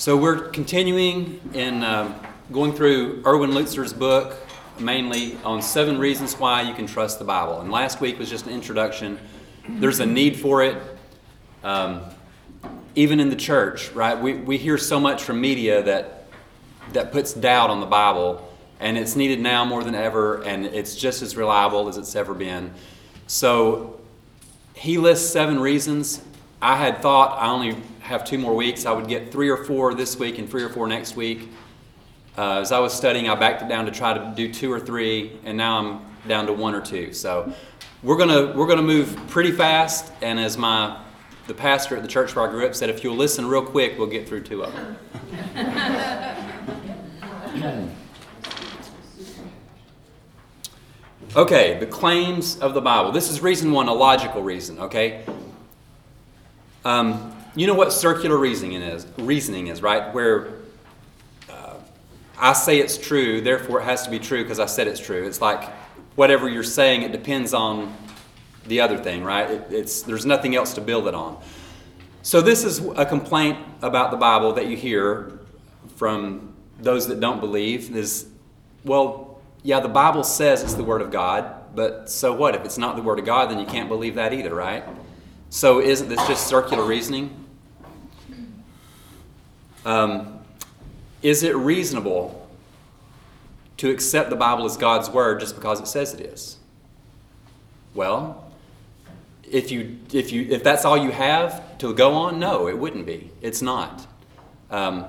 So we're continuing in um, going through Erwin Lutzer's book, mainly on seven reasons why you can trust the Bible. And last week was just an introduction. There's a need for it, um, even in the church, right? We, we hear so much from media that that puts doubt on the Bible, and it's needed now more than ever, and it's just as reliable as it's ever been. So he lists seven reasons. I had thought I only have two more weeks. I would get three or four this week and three or four next week. Uh, as I was studying, I backed it down to try to do two or three, and now I'm down to one or two. So we're gonna we're gonna move pretty fast. And as my the pastor at the church where I grew up said, if you'll listen real quick, we'll get through two of them. okay, the claims of the Bible. This is reason one, a logical reason. Okay. Um, you know what circular reasoning is? Reasoning is right where uh, I say it's true, therefore it has to be true because I said it's true. It's like whatever you're saying, it depends on the other thing, right? It, it's there's nothing else to build it on. So this is a complaint about the Bible that you hear from those that don't believe is, well, yeah, the Bible says it's the Word of God, but so what? If it's not the Word of God, then you can't believe that either, right? So isn't this just circular reasoning? Um, is it reasonable to accept the Bible as God's Word just because it says it is? Well, if you if you if that's all you have to go on, no, it wouldn't be. It's not. Um,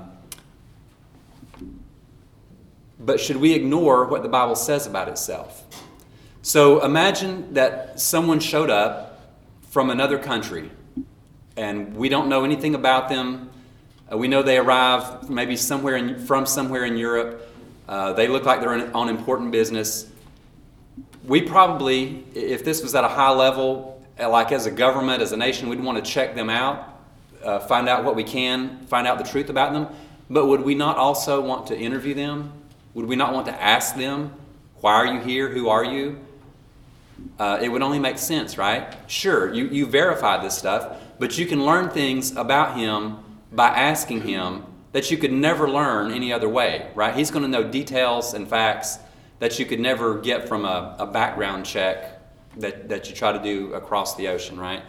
but should we ignore what the Bible says about itself? So imagine that someone showed up from another country, and we don't know anything about them. Uh, we know they arrived maybe somewhere in, from somewhere in Europe. Uh, they look like they're on important business. We probably, if this was at a high level, uh, like as a government, as a nation, we'd want to check them out, uh, find out what we can, find out the truth about them. But would we not also want to interview them? Would we not want to ask them, why are you here? Who are you? Uh, it would only make sense, right? Sure, you, you verify this stuff, but you can learn things about him by asking him that you could never learn any other way, right? He's going to know details and facts that you could never get from a, a background check that, that you try to do across the ocean, right?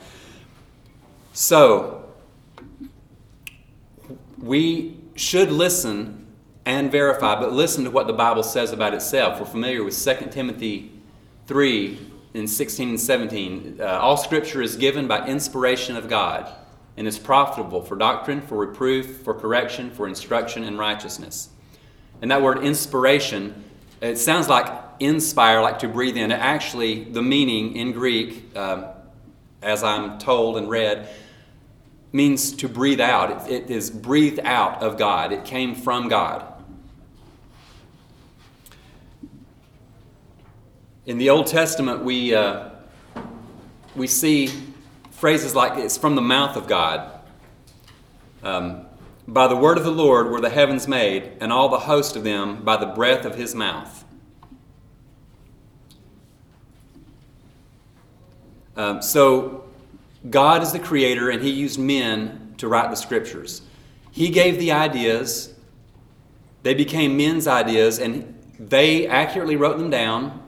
So, we should listen and verify, but listen to what the Bible says about itself. We're familiar with 2 Timothy 3 in 16 and 17, uh, all scripture is given by inspiration of God and is profitable for doctrine, for reproof, for correction, for instruction in righteousness. And that word inspiration, it sounds like inspire, like to breathe in. Actually, the meaning in Greek, um, as I'm told and read, means to breathe out. It, it is breathed out of God, it came from God. In the Old Testament, we, uh, we see phrases like it's from the mouth of God. Um, by the word of the Lord were the heavens made, and all the host of them by the breath of his mouth. Um, so, God is the creator, and he used men to write the scriptures. He gave the ideas, they became men's ideas, and they accurately wrote them down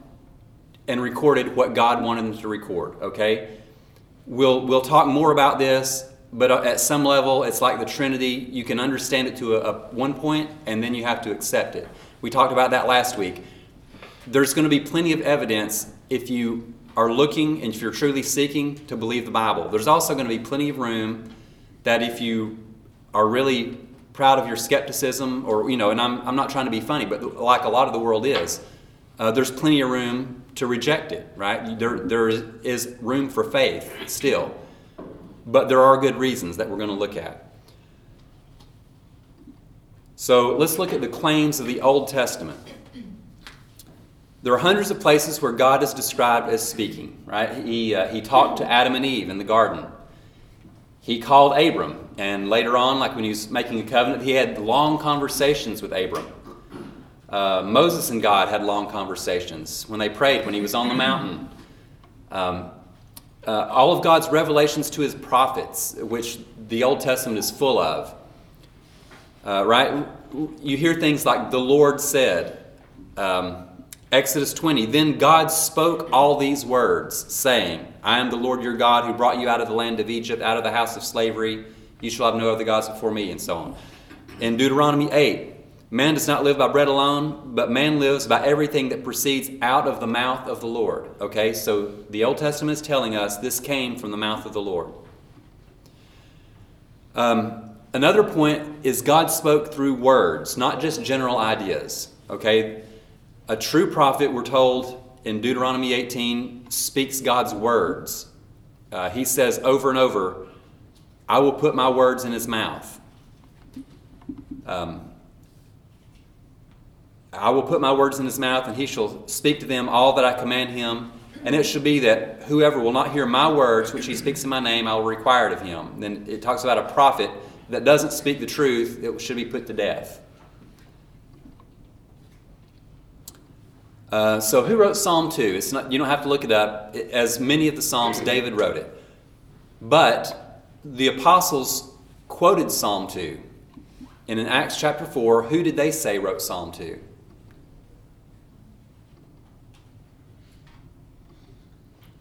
and recorded what God wanted them to record, okay? We'll, we'll talk more about this, but at some level, it's like the Trinity. You can understand it to a, a one point, and then you have to accept it. We talked about that last week. There's going to be plenty of evidence if you are looking and if you're truly seeking to believe the Bible. There's also going to be plenty of room that if you are really proud of your skepticism, or, you know, and I'm, I'm not trying to be funny, but like a lot of the world is, uh, there's plenty of room to reject it, right? There, there is room for faith still. But there are good reasons that we're going to look at. So let's look at the claims of the Old Testament. There are hundreds of places where God is described as speaking, right? He, uh, he talked to Adam and Eve in the garden. He called Abram, and later on, like when he was making a covenant, he had long conversations with Abram. Uh, Moses and God had long conversations when they prayed when he was on the mountain. Um, uh, all of God's revelations to his prophets, which the Old Testament is full of. Uh, right? You hear things like the Lord said. Um, Exodus 20, then God spoke all these words, saying, I am the Lord your God who brought you out of the land of Egypt, out of the house of slavery. You shall have no other gods before me, and so on. In Deuteronomy 8, man does not live by bread alone, but man lives by everything that proceeds out of the mouth of the Lord. Okay, so the Old Testament is telling us this came from the mouth of the Lord. Um, another point is God spoke through words, not just general ideas. Okay, a true prophet, we're told in Deuteronomy 18, speaks God's words. Uh, he says over and over, I will put my words in his mouth. Um, I will put my words in his mouth, and he shall speak to them all that I command him. And it shall be that whoever will not hear my words, which he speaks in my name, I will require it of him. Then it talks about a prophet that doesn't speak the truth, it should be put to death. Uh, so who wrote Psalm 2? It's not, you don't have to look it up. as many of the Psalms, David wrote it. But the apostles quoted Psalm 2. And in Acts chapter 4, who did they say wrote Psalm 2?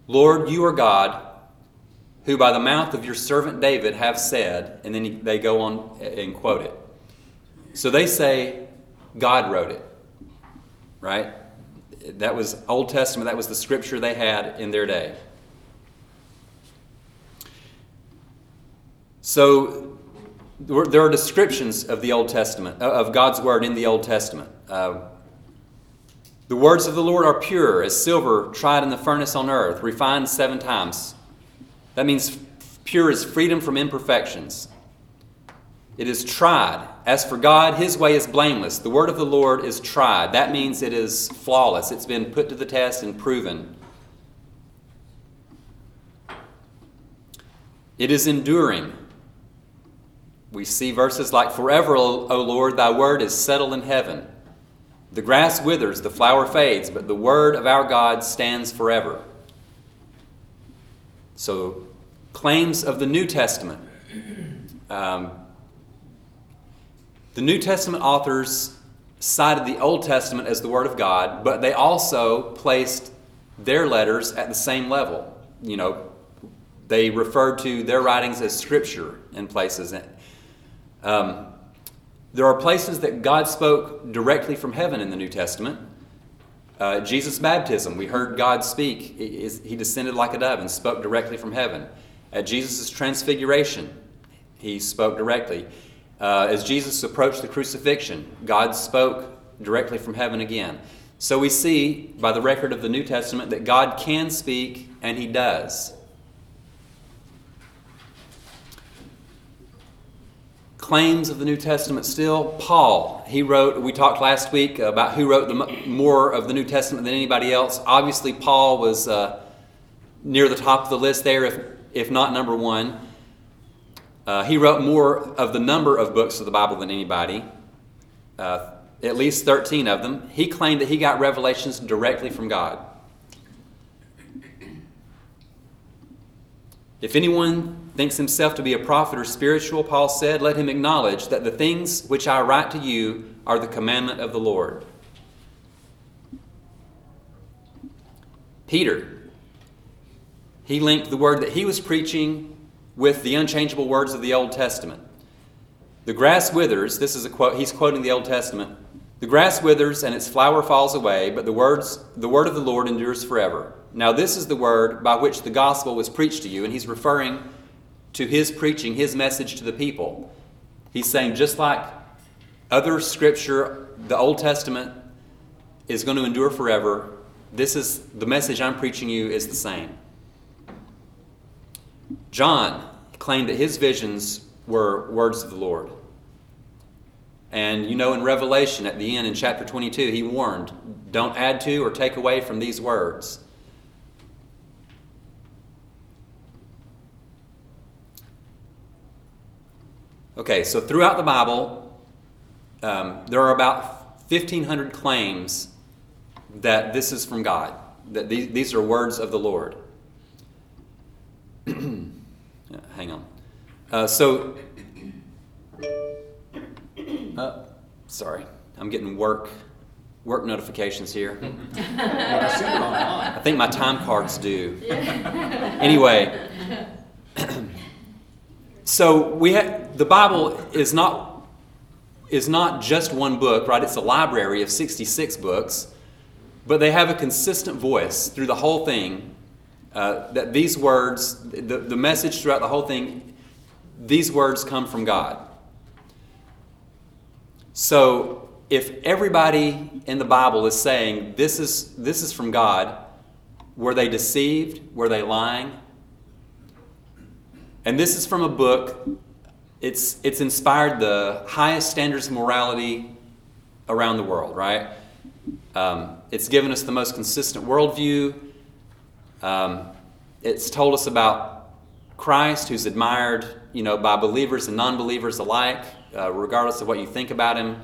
Lord, you are God, who by the mouth of your servant David have said, and then they go on and quote it. So they say God wrote it, right? that was Old Testament, that was the scripture they had in their day. So there are descriptions of the Old Testament, of God's Word in the Old Testament. Uh, the words of the Lord are pure as silver tried in the furnace on earth, refined seven times. That means pure is freedom from imperfections. It is tried. As for God, his way is blameless. The word of the Lord is tried. That means it is flawless. It's been put to the test and proven. It is enduring. We see verses like, Forever, O Lord, thy word is settled in heaven. The grass withers, the flower fades, but the word of our God stands forever. So, claims of the New Testament. Um, the New Testament authors cited the Old Testament as the Word of God, but they also placed their letters at the same level. You know, they referred to their writings as Scripture in places. Um, there are places that God spoke directly from heaven in the New Testament. Uh, Jesus' baptism, we heard God speak. He descended like a dove and spoke directly from heaven. At Jesus' transfiguration, he spoke directly. Uh, as Jesus approached the crucifixion, God spoke directly from heaven again. So we see by the record of the New Testament that God can speak, and He does. Claims of the New Testament still. Paul, he wrote, we talked last week about who wrote the, more of the New Testament than anybody else. Obviously, Paul was uh, near the top of the list there, if, if not number one. Uh, he wrote more of the number of books of the Bible than anybody, uh, at least 13 of them. He claimed that he got revelations directly from God. If anyone thinks himself to be a prophet or spiritual, Paul said, let him acknowledge that the things which I write to you are the commandment of the Lord. Peter, he linked the word that he was preaching with the unchangeable words of the Old Testament. The grass withers, this is a quote, he's quoting the Old Testament. The grass withers and its flower falls away, but the words the word of the Lord endures forever. Now this is the word by which the gospel was preached to you, and he's referring to his preaching, his message to the people. He's saying just like other scripture, the Old Testament is going to endure forever, this is the message I'm preaching you is the same. John claimed that his visions were words of the Lord. And you know, in Revelation, at the end in chapter 22, he warned don't add to or take away from these words. Okay, so throughout the Bible, um, there are about 1,500 claims that this is from God, that these, these are words of the Lord. hang on. Uh, so, Uh, sorry, I'm getting work work notifications here. I sent it online. I think my time card's due. anyway, so we ha- the Bible is not is not just one book, right? It's a library of 66 books, but they have a consistent voice through the whole thing. Uh, that these words, the, the message throughout the whole thing, these words come from God. So if everybody in the Bible is saying this is this is from God, were they deceived? Were they lying? And this is from a book. It's it's inspired the highest standards of morality around the world, right? Um, it's given us the most consistent worldview. Um, it's told us about Christ, who's admired, you know, by believers and non-believers alike, uh, regardless of what you think about him.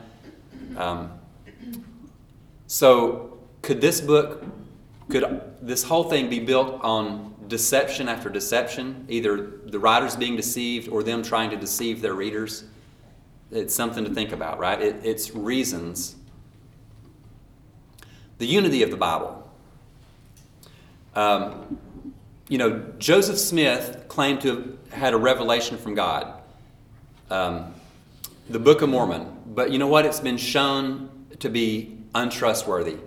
Um, so, could this book, could this whole thing be built on deception after deception, either the writers being deceived or them trying to deceive their readers? It's something to think about, right? It, it's reasons. The unity of the Bible. Um, you know, Joseph Smith claimed to have had a revelation from God. Um, the Book of Mormon. But you know what? It's been shown to be untrustworthy.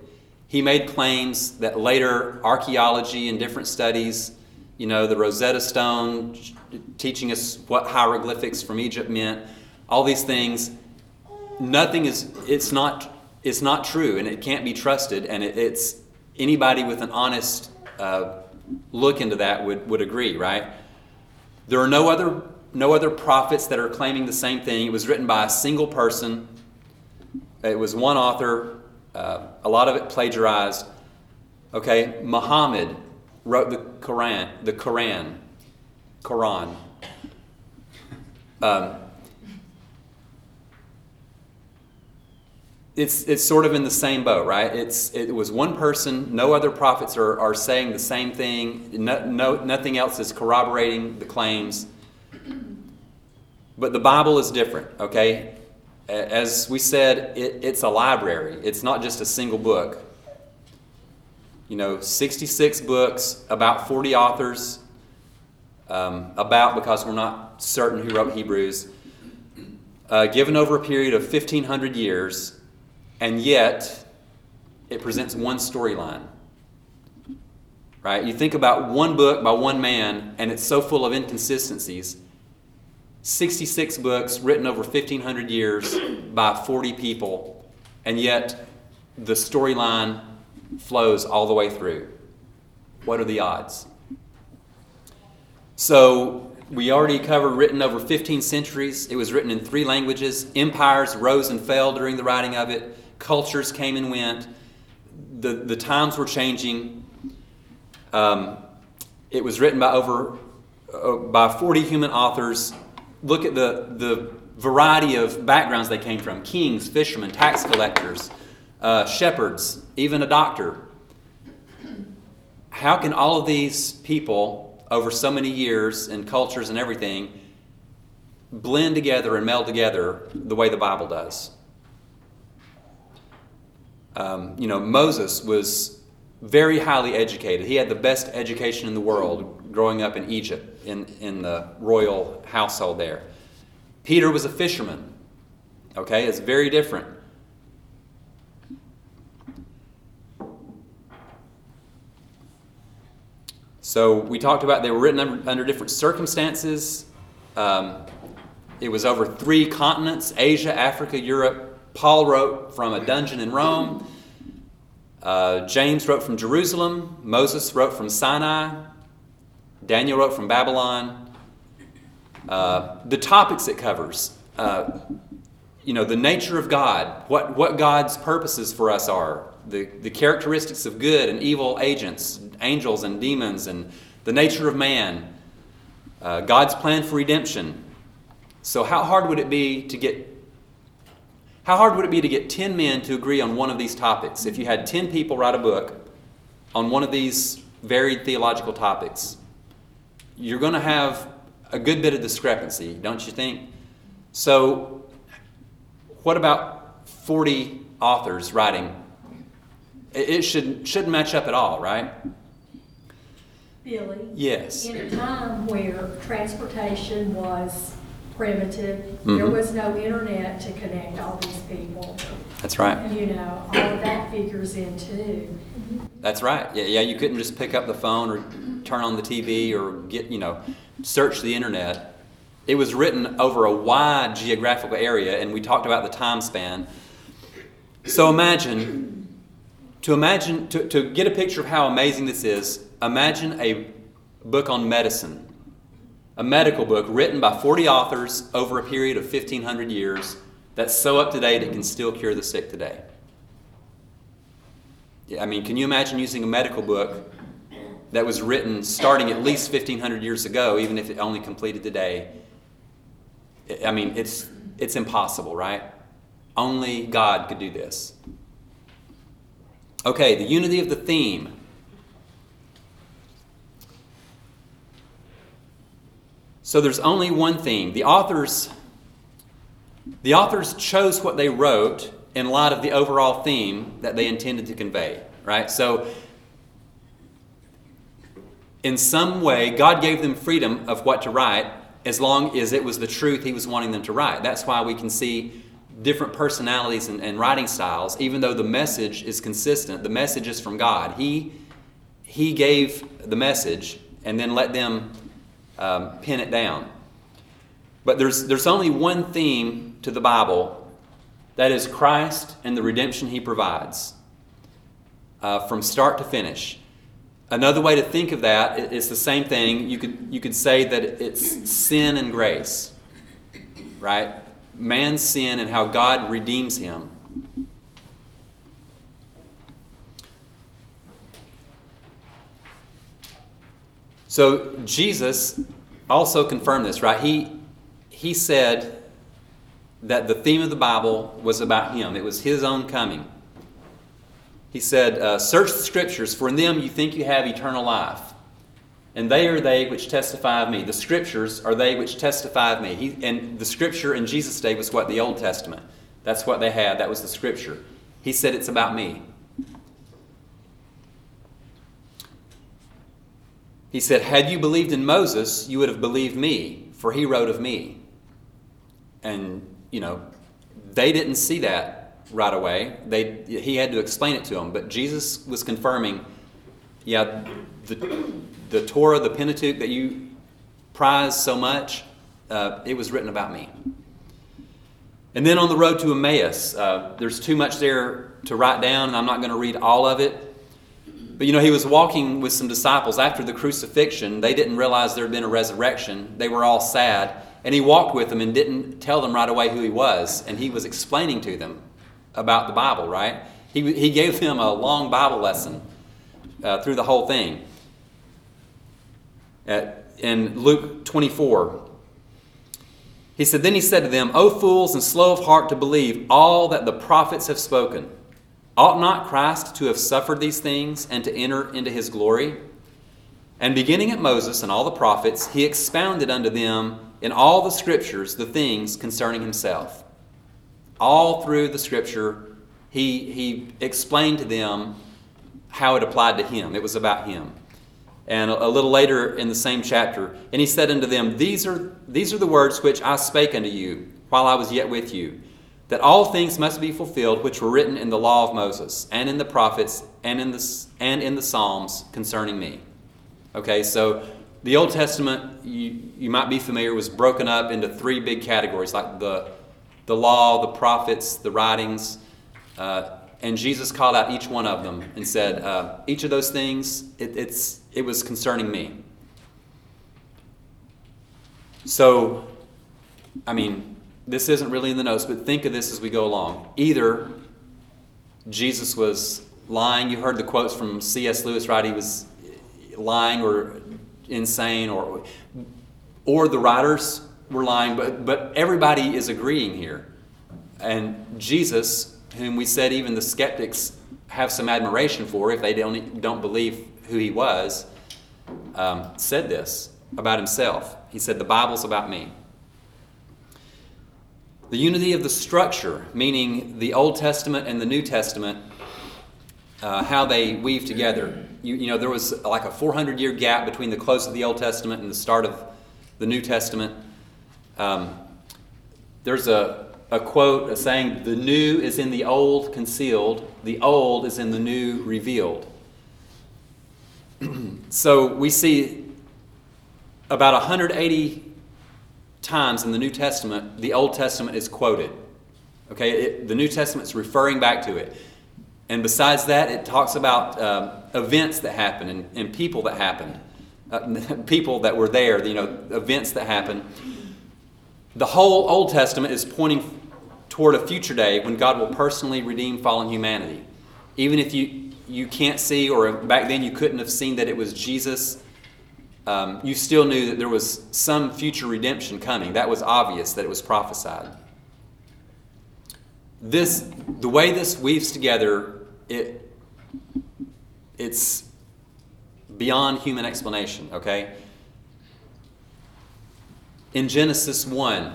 He made claims that later archaeology and different studies, you know, the Rosetta Stone teaching us what hieroglyphics from Egypt meant, all these things, nothing is, it's not, it's not true and it can't be trusted. And it, it's anybody with an honest uh, look into that would, would agree, right? There are no other no other prophets that are claiming the same thing. It was written by a single person. It was one author. Uh, a lot of it plagiarized. Okay, Muhammad wrote the Quran. The Quran. Quran. Um, it's, it's sort of in the same boat, right? It's, it was one person, no other prophets are, are saying the same thing, no, no, nothing else is corroborating the claims. But the Bible is different, okay? As we said, it, it's a library, it's not just a single book. You know, 66 books, about 40 authors, um, about because we're not certain who wrote Hebrews, uh, given over a period of 1,500 years, and yet it presents one storyline. Right? You think about one book by one man, and it's so full of inconsistencies 66 books written over 1,500 years by 40 people, and yet the storyline flows all the way through. What are the odds? So, we already covered written over 15 centuries. It was written in three languages. Empires rose and fell during the writing of it, cultures came and went. The, the times were changing. Um, it was written by over uh, by 40 human authors look at the, the variety of backgrounds they came from kings, fishermen, tax collectors, uh, shepherds, even a doctor. How can all of these people, over so many years and cultures and everything, blend together and meld together the way the Bible does? Um, you know, Moses was very highly educated. He had the best education in the world growing up in Egypt in, in the royal household there. Peter was a fisherman. Okay, it's very different. So we talked about they were written under, under different circumstances. Um, it was over three continents Asia, Africa, Europe. Paul wrote from a dungeon in Rome. Uh, James wrote from Jerusalem. Moses wrote from Sinai. Daniel wrote from Babylon. Uh, the topics it covers, uh, you know, the nature of God, what, what God's purposes for us are, the, the characteristics of good and evil agents, angels and demons, and the nature of man, uh, God's plan for redemption. So, how hard would it be to get how hard would it be to get 10 men to agree on one of these topics? If you had 10 people write a book on one of these varied theological topics, you're going to have a good bit of discrepancy, don't you think? So, what about 40 authors writing? It, should, shouldn't match up at all, right? Billy? Yes. In a time where transportation was primitive, there Mhm. was no internet to connect all these people. That's right. You know, all of that figures in too. That's right. Yeah, yeah, you couldn't just pick up the phone or turn on the TV or get, you know, search the internet. It was written over a wide geographical area, and we talked about the time span. So imagine, to imagine, to, to get a picture of how amazing this is, imagine a book on medicine, a medical book written by 40 authors over a period of 1,500 years that's so up to date it can still cure the sick today. I mean, can you imagine using a medical book that was written starting at least 1500 years ago, even if it only completed today? I mean, it's, it's impossible, right? Only God could do this. Okay, the unity of the theme. So there's only one theme. The authors the authors chose what they wrote in light of the overall theme that they intended to convey, right? So, in some way, God gave them freedom of what to write as long as it was the truth He was wanting them to write. That's why we can see different personalities and, and writing styles, even though the message is consistent. The message is from God. He, he gave the message and then let them um, pin it down. But there's, there's only one theme to the Bible that is Christ and the redemption he provides uh, from start to finish. Another way to think of that is the same thing. You could, you could say that it's sin and grace, right? Man's sin and how God redeems him. So Jesus also confirmed this, right? He, he said that the theme of the Bible was about him, it was his own coming. He said, uh, Search the scriptures, for in them you think you have eternal life. And they are they which testify of me. The scriptures are they which testify of me. He, and the scripture in Jesus' day was what? The Old Testament. That's what they had. That was the scripture. He said, It's about me. He said, Had you believed in Moses, you would have believed me, for he wrote of me. And, you know, they didn't see that right away. They, he had to explain it to them. But Jesus was confirming, yeah, the, the Torah, the Pentateuch that you prize so much, uh, it was written about me. And then on the road to Emmaus, uh, there's too much there to write down, and I'm not going to read all of it. But you know, he was walking with some disciples after the crucifixion. They didn't realize there had been a resurrection. They were all sad. And he walked with them and didn't tell them right away who he was. And he was explaining to them about the Bible, right? He, he gave them a long Bible lesson uh, through the whole thing. At, in Luke 24, he said, Then he said to them, O fools and slow of heart to believe all that the prophets have spoken. Ought not Christ to have suffered these things and to enter into his glory? And beginning at Moses and all the prophets, he expounded unto them in all the scriptures the things concerning himself. All through the scripture, he, he explained to them how it applied to him. It was about him. And a, a little later in the same chapter, and he said unto them, These are, these are the words which I spake unto you while I was yet with you that all things must be fulfilled which were written in the law of Moses and in the prophets and in the, and in the Psalms concerning me. Okay, so the Old Testament, you, you might be familiar, was broken up into three big categories like the, the law, the prophets, the writings. Uh, and Jesus called out each one of them and said, uh, Each of those things, it, it's, it was concerning me. So, I mean, this isn't really in the notes, but think of this as we go along. Either Jesus was lying, you heard the quotes from C.S. Lewis, right? He was lying or insane, or, or the writers were lying, but, but everybody is agreeing here. And Jesus, whom we said even the skeptics have some admiration for if they don't, don't believe who he was, um, said this about himself. He said, The Bible's about me. The unity of the structure, meaning the Old Testament and the New Testament, uh, how they weave together. You, you know, there was like a 400 year gap between the close of the Old Testament and the start of the New Testament. Um, there's a, a quote, a saying, the new is in the old concealed, the old is in the new revealed. so we see about 180 times in the New Testament, the Old Testament is quoted. Okay, it, the New Testament is referring back to it. And besides that, it talks about uh, events that happened and, and people that happened, uh, people that were there, you know, events that happened. The whole Old Testament is pointing toward a future day when God will personally redeem fallen humanity. Even if you, you can't see, or back then you couldn't have seen that it was Jesus, um, you still knew that there was some future redemption coming. That was obvious that it was prophesied. This, the way this weaves together, it, it's beyond human explanation, okay? In Genesis 1,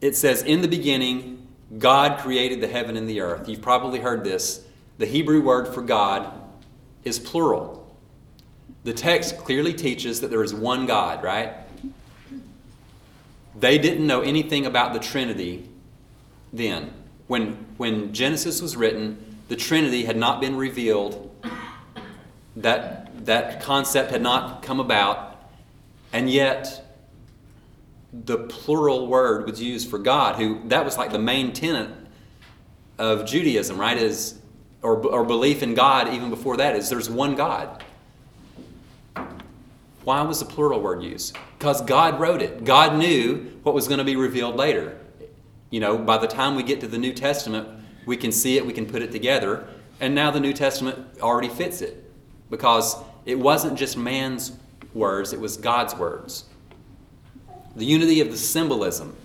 it says, In the beginning, God created the heaven and the earth. You've probably heard this. The Hebrew word for God is plural. The text clearly teaches that there is one God, right? They didn't know anything about the Trinity then. When, when Genesis was written, the Trinity had not been revealed, that, that concept had not come about, and yet the plural word was used for God, who that was like the main tenet of Judaism, right? Is or, or belief in God even before that is there's one God. Why was the plural word used? Because God wrote it. God knew what was going to be revealed later. You know, by the time we get to the New Testament, we can see it, we can put it together, and now the New Testament already fits it because it wasn't just man's words, it was God's words. The unity of the symbolism.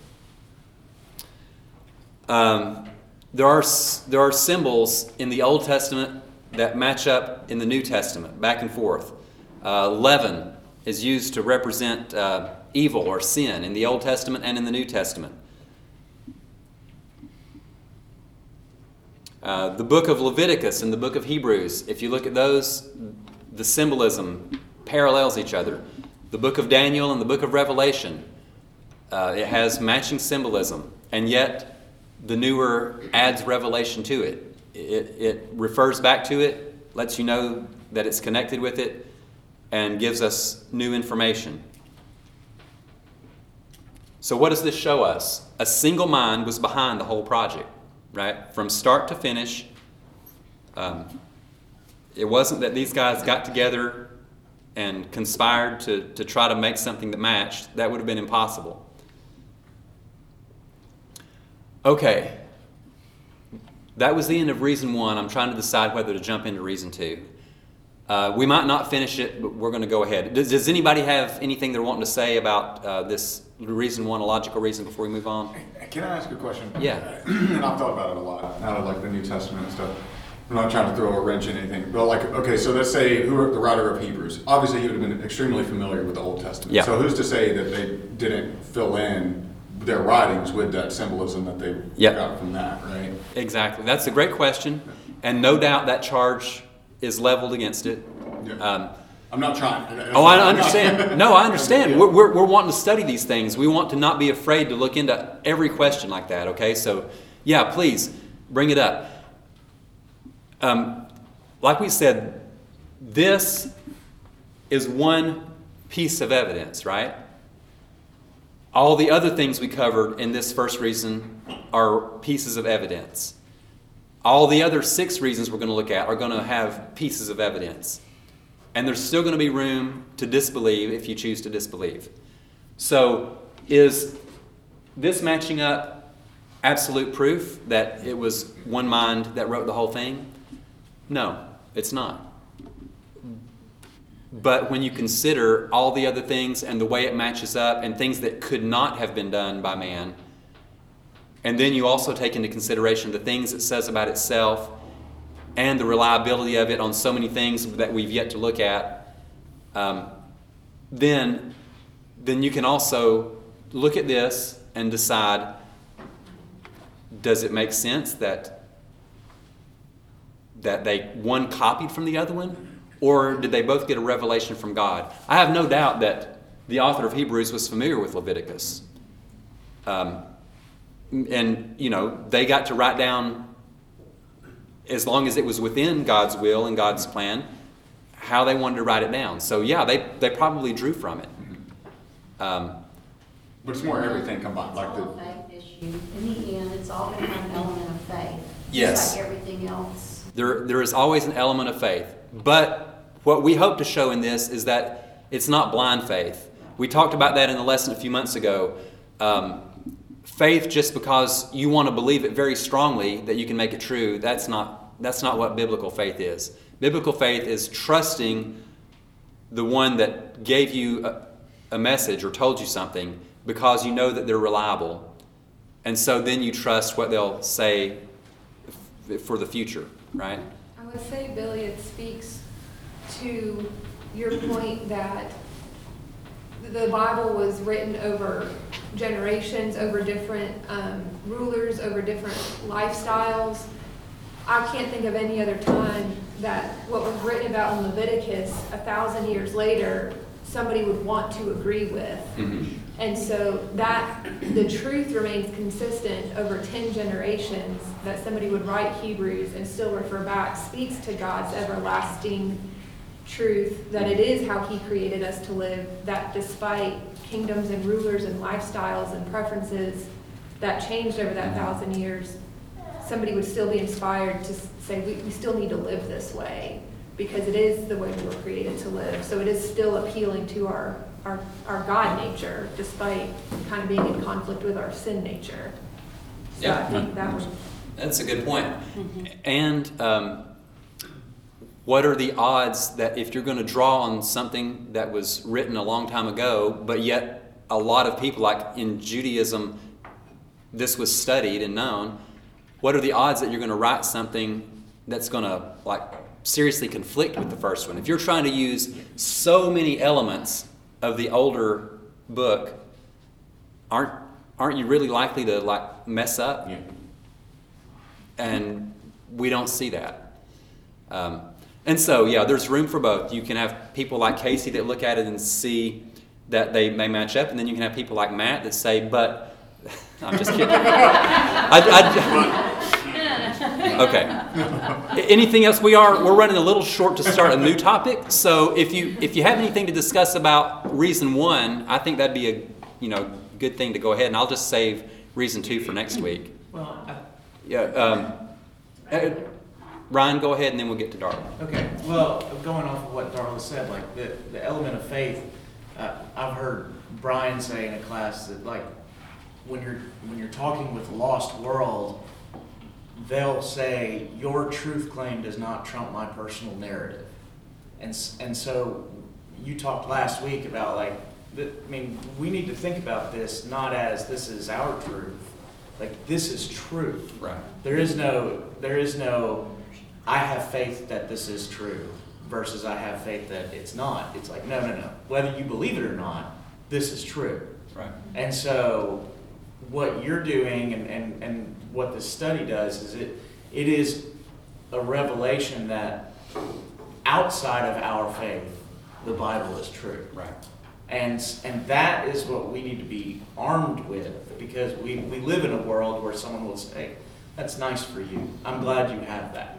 Um, there, are, there are symbols in the Old Testament that match up in the New Testament, back and forth. Uh, leaven is used to represent uh, evil or sin in the Old Testament and in the New Testament. Uh, the book of Leviticus and the book of Hebrews, if you look at those, the symbolism parallels each other. The book of Daniel and the book of Revelation, uh, it has matching symbolism, and yet the newer adds revelation to it. it. It refers back to it, lets you know that it's connected with it, and gives us new information. So, what does this show us? A single mind was behind the whole project right? From start to finish. Um, it wasn't that these guys got together and conspired to, to try to make something that matched. That would have been impossible. Okay. That was the end of reason one. I'm trying to decide whether to jump into reason two. Uh, we might not finish it, but we're going to go ahead. Does, does anybody have anything they're wanting to say about uh, this reason one, a logical reason, before we move on? Can I ask a question? Yeah. and I've thought about it a lot out of like the New Testament and stuff. I'm not trying to throw a wrench in anything, but like, okay, so let's say who the writer of Hebrews. Obviously, he would have been extremely familiar with the Old Testament. Yeah. So who's to say that they didn't fill in their writings with that symbolism that they Yep. got from that, right? Exactly. That's a great question. And no doubt that charge is leveled against it. Yeah. Um, I'm not trying. That's oh, I understand. No, I understand. We're, we're, we're wanting to study these things. We want to not be afraid to look into every question like that, okay? So, yeah, please bring it up. Um, like we said, this is one piece of evidence, right? All the other things we covered in this first reason are pieces of evidence. All the other six reasons we're going to look at are going to have pieces of evidence. And there's still going to be room to disbelieve if you choose to disbelieve. So, is this matching up absolute proof that it was one mind that wrote the whole thing? No, it's not. But when you consider all the other things and the way it matches up and things that could not have been done by man, and then you also take into consideration the things it says about itself and the reliability of it on so many things that we've yet to look at, um, then, then you can also look at this and decide does it make sense that that they one copied from the other one, or did they both get a revelation from God? I have no doubt that the author of Hebrews was familiar with Leviticus, um, and you know they got to write down as long as it was within God's will and God's plan how they wanted to write it down. So yeah, they they probably drew from it. Um, But it's more everything combined, like It's all a the, faith issue. In the end, it's all gonna an element of faith. Yes. Just like everything else. There, there is always an element of faith. But what we hope to show in this is that it's not blind faith. We talked about that in the lesson a few months ago. Um, faith just because you want to believe it very strongly that you can make it true, that's not, that's not what biblical faith is. Biblical faith is trusting the one that gave you a, a message or told you something because you know that they're reliable. And so then you trust what they'll say f- for the future, right? I would say, Billy, it speaks to your point that the Bible was written over generations, over different um, rulers, over different lifestyles. I can't think of any other time that what was written about in Leviticus a thousand years later, somebody would want to agree with. And so that, the truth remains consistent over 10 generations, that somebody would write Hebrews and still refer back, speaks to God's everlasting truth, that it is how He created us to live, that despite kingdoms and rulers and lifestyles and preferences that changed over that thousand years, somebody would still be inspired to say, we, we still need to live this way, because it is the way we were created to live. So it is still appealing to our, our, our God nature, despite kind of being in conflict with our sin nature. So I Yeah. think that would, That's a good point. And um, what are the odds that if you're going to draw on something that was written a long time ago, but yet a lot of people, like in Judaism, this was studied and known, what are the odds that you're going to write something that's going to like seriously conflict with the first one? If you're trying to use so many elements of the older book, aren't aren't you really likely to like mess up? yeah. and we don't see that. Um, and so, yeah, there's room for both. You can have people like Casey that look at it and see that they may match up, and then you can have people like Matt that say, "But I'm just kidding." I, I- okay. Anything else? We are we're running a little short to start a new topic. So if you if you have anything to discuss about reason one, I think that'd be a you know good thing to go ahead, and I'll just save reason two for next week. Well, I, Yeah. Um, uh, Ryan, go ahead, and then we'll get to Darla. okay, well, going off of what Darla said, like the, the element of faith, uh, I've heard Brian say in a class that like when you're when you're talking with lost world, they'll say your truth claim does not trump my personal narrative, and and so you talked last week about like the, I mean we need to think about this not as this is our truth, like this is truth. Right. There is no, there is no, I have faith that this is true versus I have faith that it's not. It's like, no, no, no. Whether you believe it or not, this is true. Right. And so what you're doing and, and, and what this study does is it, it is a revelation that outside of our faith, the Bible is true. Right. And, and that is what we need to be armed with because we, we live in a world where someone will say, that's nice for you. I'm glad you have that.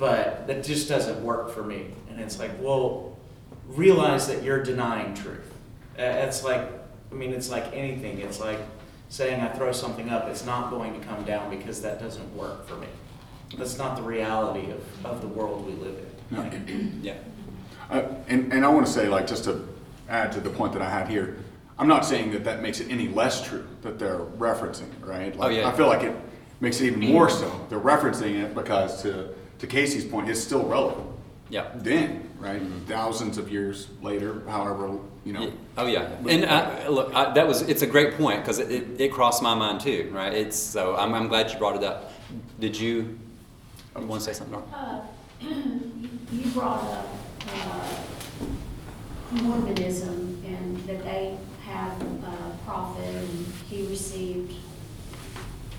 But that just doesn't work for me. And it's like, well, realize that you're denying truth. It's like, I mean, it's like anything. It's like saying I throw something up, it's not going to come down because that doesn't work for me. That's not the reality of, of the world we live in. Yeah. Uh, and, and I want to say, like, just to add to the point that I had here, I'm not saying that that makes it any less true that they're referencing, it, right? Like, Oh, yeah. I feel like it makes it even more so. They're referencing it because, to, to Casey's point, it's still relevant. Yeah. Then, right? Thousands of years later, however, you know. Oh yeah. And uh, look, I, that was it's a great point because it, it, it crossed my mind too, right? It's so I'm, I'm glad you brought it up. Did you, you want to say something? Darla? Uh, You brought up uh, Mormonism and that they have a prophet and he received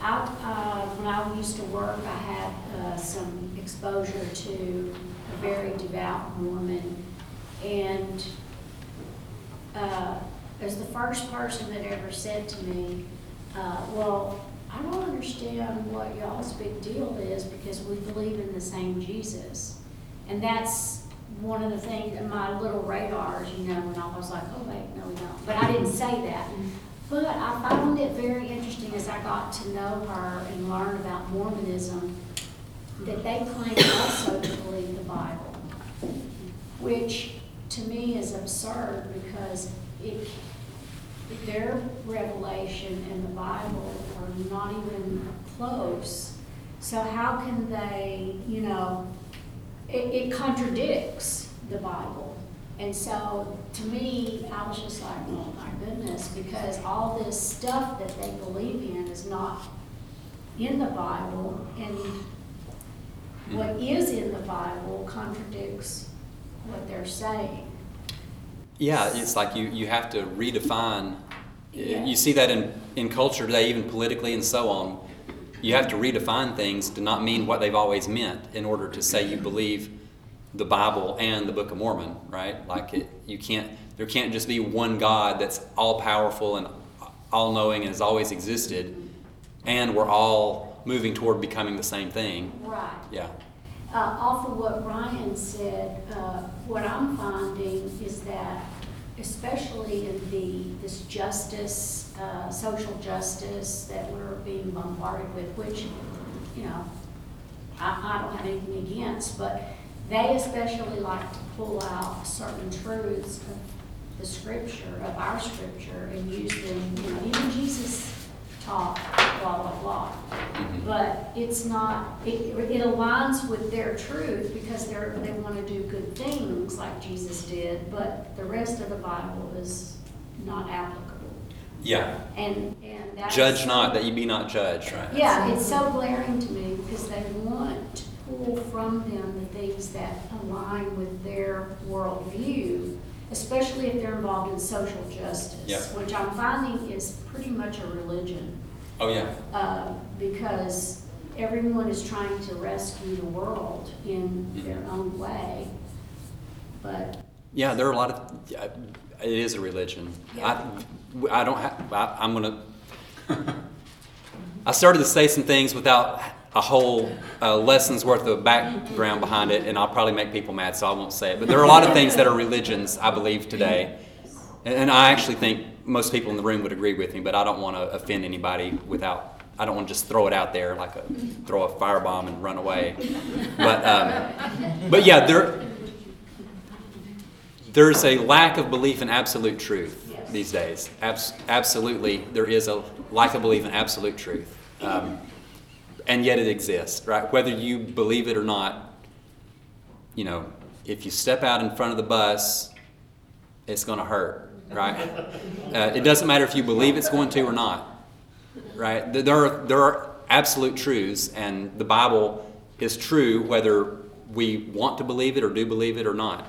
I, uh, when I used to work, I had, uh, some exposure to a very devout Mormon. And, uh, as the first person that ever said to me, uh, well, I don't understand what y'all's big deal is because we believe in the same Jesus. And that's one of the things, in my little radars, you know, when I was like, oh, wait, no, we don't. But I didn't say that. But I found it very interesting as I got to know her and learn about Mormonism, that they claim also to believe the Bible, which to me is absurd because it, their revelation and the Bible are not even close. So how can they, you know, it, it contradicts the Bible. And so, to me, I was just like, oh my goodness, because all this stuff that they believe in is not in the Bible, and what mm-hmm. is in the Bible contradicts what they're saying. Yeah, it's like you, you have to redefine. Uh, yeah. You see that in, in culture today, even politically and so on. You have to redefine things to not mean what they've always meant in order to say you believe the Bible and the Book of Mormon, right? Like it, you can't. There can't just be one God that's all powerful and all knowing and has always existed, and we're all moving toward becoming the same thing. Right. Yeah. Uh, off of what Ryan said, uh, what I'm finding is that, especially in the, this justice, uh, social justice that we're being bombarded with, which, you know, I, I don't have anything against, but they especially like to pull out certain truths of the scripture, of our scripture, and use them, you know, even Jesus taught blah, blah, blah. Mhm. But it's not, it, it aligns with their truth because they're, they want to do good things like Jesus did, but the rest of the Bible is not applicable. Yeah. And, and that's. Judge not that you be not judged, right? Yeah, it's so glaring to me because they want pull from them the things that align with their worldview, especially if they're involved in social justice. Yeah. Which I'm finding is pretty much a religion, Oh yeah. uh, because everyone is trying to rescue the world in their Mm-hmm. own way. But, Yeah, there are a lot of. yeah, It is a religion. I, I don't have. I, I'm gonna. I started to say some things without a whole uh, lesson's worth of background behind it, and I'll probably make people mad, so I won't say it. But there are a lot of things that are religions, I believe, today, and, and I actually think most people in the room would agree with me. But I don't want to offend anybody without. I don't want to just throw it out there like a throw a firebomb and run away. But um, but yeah, there there's a lack of belief in absolute truth these days. Abs- absolutely, there is a lack of belief in absolute truth. Um, and yet it exists, right? Whether you believe it or not, you know, if you step out in front of the bus, it's going to hurt, right? Uh, it doesn't matter if you believe it's going to or not, right? There are, there are absolute truths, and the Bible is true whether we want to believe it or do believe it or not.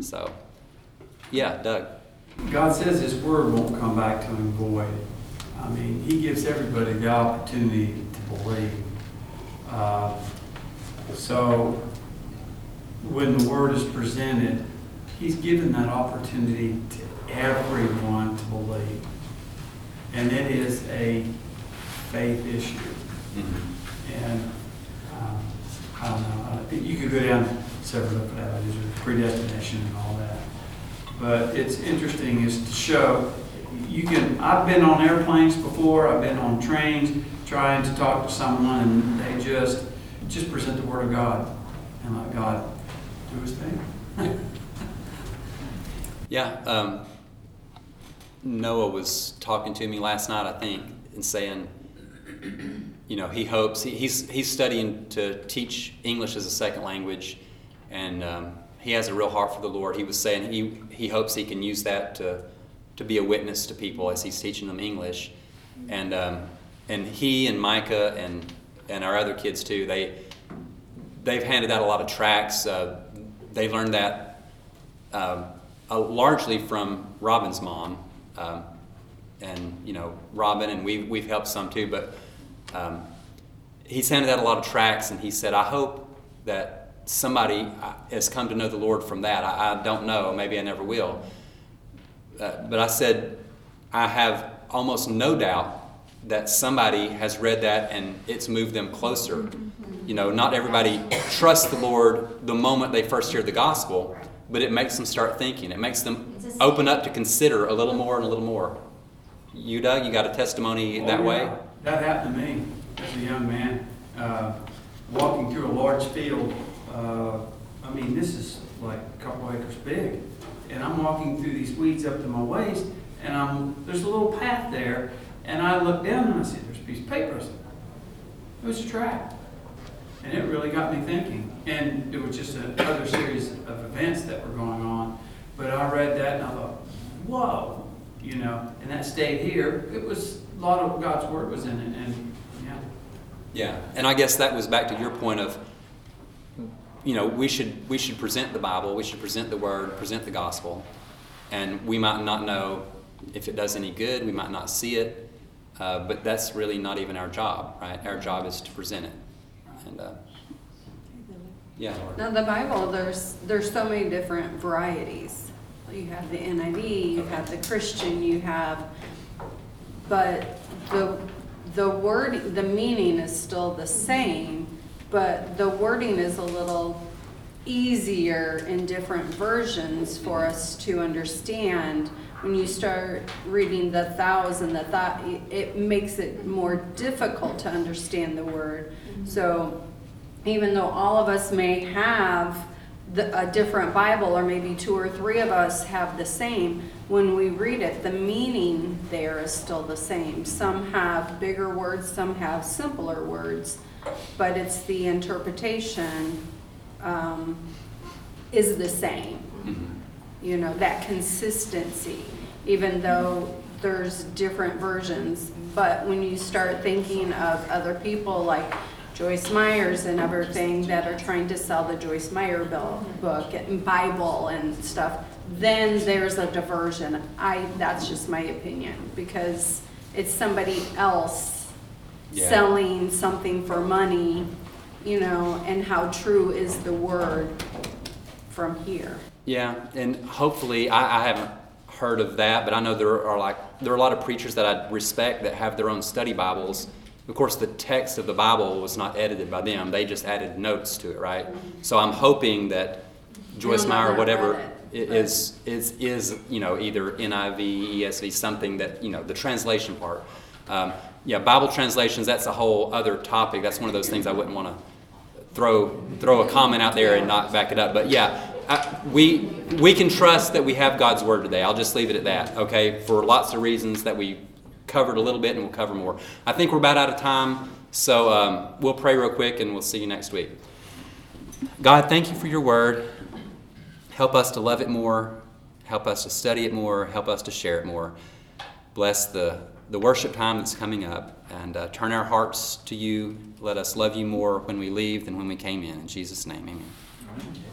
So, yeah, Doug. God says His word won't come back to Him void. I mean, He gives everybody the opportunity to believe. Uh, So when the word is presented, He's given that opportunity to everyone to believe. And it is a faith issue. And, um, I don't know, uh, you could go down several different avenues, of predestination and all that. But it's interesting is to show, you can, I've been on airplanes before, I've been on trains, trying to talk to someone, and they just, just present the word of God, and let God do his thing. Yeah, um, Noah was talking to me last night, I think, and saying, you know, he hopes he, he's he's studying to teach English as a second language, and um, he has a real heart for the Lord. He was saying he he hopes he can use that to to be a witness to people as he's teaching them English, and um, and he and Micah and and our other kids too. They they've handed out a lot of tracts. Uh, they learned that um, uh, largely from Robin's mom, um, and you know Robin, and we've we've helped some too. But Um, he's handed out a lot of tracts, and he said, I hope that somebody uh, has come to know the Lord from that. I, I don't know. Maybe I never will. Uh, but I said, I have almost no doubt that somebody has read that and it's moved them closer. You know, not everybody trusts the Lord the moment they first hear the gospel, but it makes them start thinking. It makes them open up to consider a little more and a little more. You, Doug, you got a testimony that Oh, way? yeah. That happened to me as a young man, uh, walking through a large field. uh, I mean, this is like a couple acres big. And I'm walking through these weeds up to my waist, and I'm, there's a little path there, and I looked down and I see there's a piece of paper. Said, It was a tract. And it really got me thinking. And it was just another series of events that were going on. But I read that and I thought, whoa, you know, and that stayed here. It was, a lot of God's word was in it, and, yeah. Yeah, and I guess that was back to your point of, you know, we should we should present the Bible, we should present the Word, present the gospel, and we might not know if it does any good, we might not see it, uh, but that's really not even our job, right? Our job is to present it, and uh, yeah, Now, the Bible, there's, there's so many different varieties. You have the NIV, you have the Christian, you have, but the, the word, the meaning is still the same, but the wording is a little easier in different versions for us to understand. When you start reading the thousand, the thought, it makes it more difficult to understand the word. So even though all of us may have the, a different Bible, or maybe two or three of us have the same, when we read it, the meaning there is still the same. Some have bigger words, some have simpler words, but it's the interpretation um, is the same. You know, that consistency, even though there's different versions. But when you start thinking of other people like Joyce Meyers and everything that are trying to sell the Joyce Meyer bill, book and Bible and stuff, then there's a diversion. I, that's just my opinion, because it's somebody else Yeah. selling something for money, you know, and how true is the word from here? yeah, and hopefully I, I haven't heard of that, but I know there are like there are a lot of preachers that I respect that have their own study Bibles. Of course, the text of the Bible was not edited by them; they just added notes to it, right? So I'm hoping that Joyce Meyer, never whatever, it, is is is you know either NIV, ESV, something that you know the translation part. Um, yeah, Bible translations. That's a whole other topic. That's one of those things I wouldn't want to throw throw a comment out there and not back it up. But yeah, I, we we can trust that we have God's word today. I'll just leave it at that. Okay, for lots of reasons that we covered a little bit and we'll cover more. I think we're about out of time, so um, we'll pray real quick and we'll see you next week. God, thank you for your word. Help us to love it more. Help us to study it more. Help us to share it more. Bless the, the worship time that's coming up and uh, turn our hearts to you. Let us love you more when we leave than when we came in. In Jesus' name, amen.